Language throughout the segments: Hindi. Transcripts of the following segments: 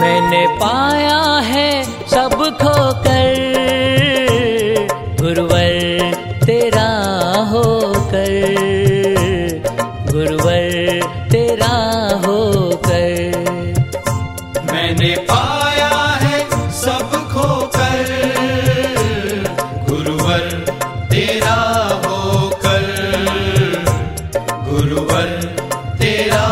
मैंने पाया है सब खो कर मैंने पाया है सब खोकर गुरुवर तेरा होकर। गुरुवर तेरा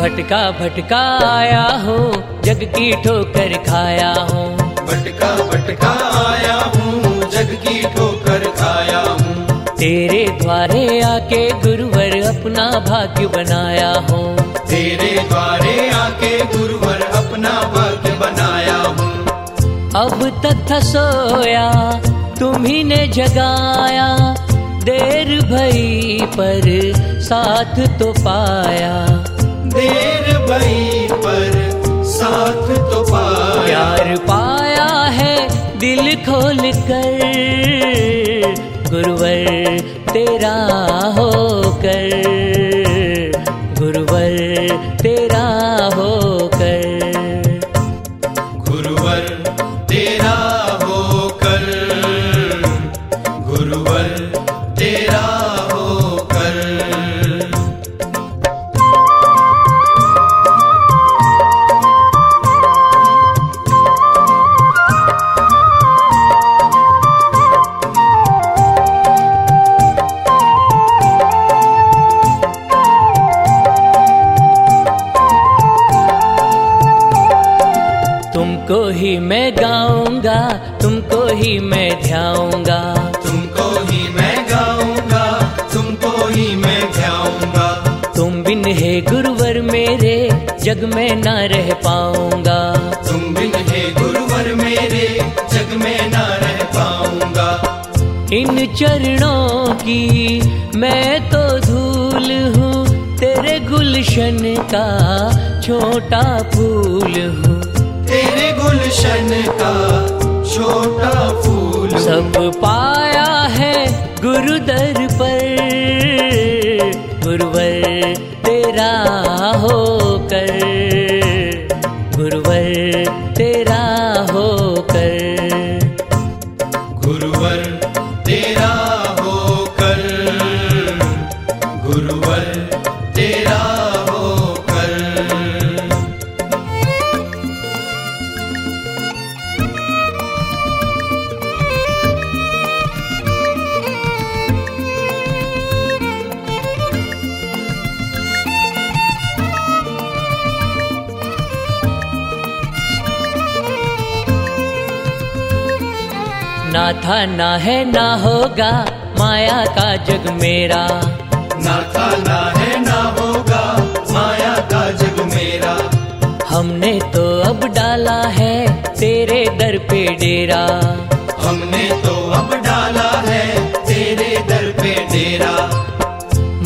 भटका भटका आया हो जग की ठोकर खाया हूँ। भटका भटका आया हूँ जग की ठोकर खाया हूँ। तेरे द्वारे आके गुरुवर अपना भाग्य बनाया हूँ। तेरे द्वारे आके गुरुवर अपना भाग्य बनाया हूँ। अब तक था सोया तुम्ही ने जगाया देर भई पर साथ तो पाया। देर भई पर साथ तो पाया। प्यार पाया है दिल खोल कर, गुरुवर तेरा हो कर गुरुवर तेरा होकर। गुरुवर तुमको ही मैं गाऊँगा तुमको ही मैं ध्याऊँगा। तुमको ही मैं गाऊँगा तुमको ही मैं ध्याऊँगा। तुम बिन है गुरुवर मेरे जग में ना रह पाऊँगा। तुम बिन हे गुरुवर मेरे जग में ना रह पाऊँगा। इन चरणों की मैं तो धूल हूँ तेरे गुलशन का छोटा फूल हूँ। तेरे गुलशन का छोटा फूल। सब पाया है गुरु दर पर गुरुवर तेरा होकर ना था ना है ना होगा माया का जग मेरा। ना था ना है ना होगा माया का जग मेरा। हमने तो अब डाला है तेरे दर पे डेरा। हमने तो अब डाला है तेरे दर पे डेरा।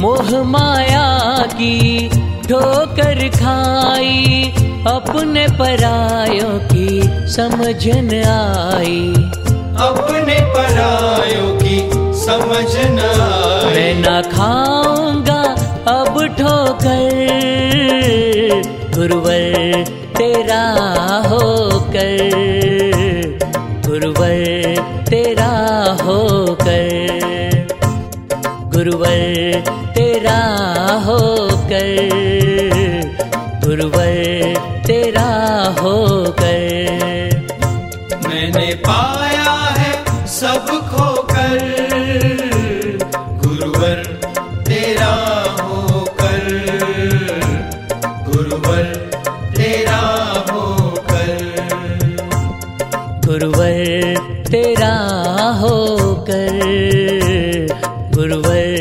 मोह माया की ठोकर खाई अपने परायों की समझन आई। अपने परायों की समझ न मैं ना खाऊँगा अब ठोकर गुरुवर तेरा होकर गुरुवर तेरा होकर गुरुवर तेरा होकर गुरुवर तेरा होकर। मैंने पाया है सब खोकर। गुरुवर तेरा होकर। गुरुवर तेरा होकर। गुरुवर तेरा होकर। गुरुवर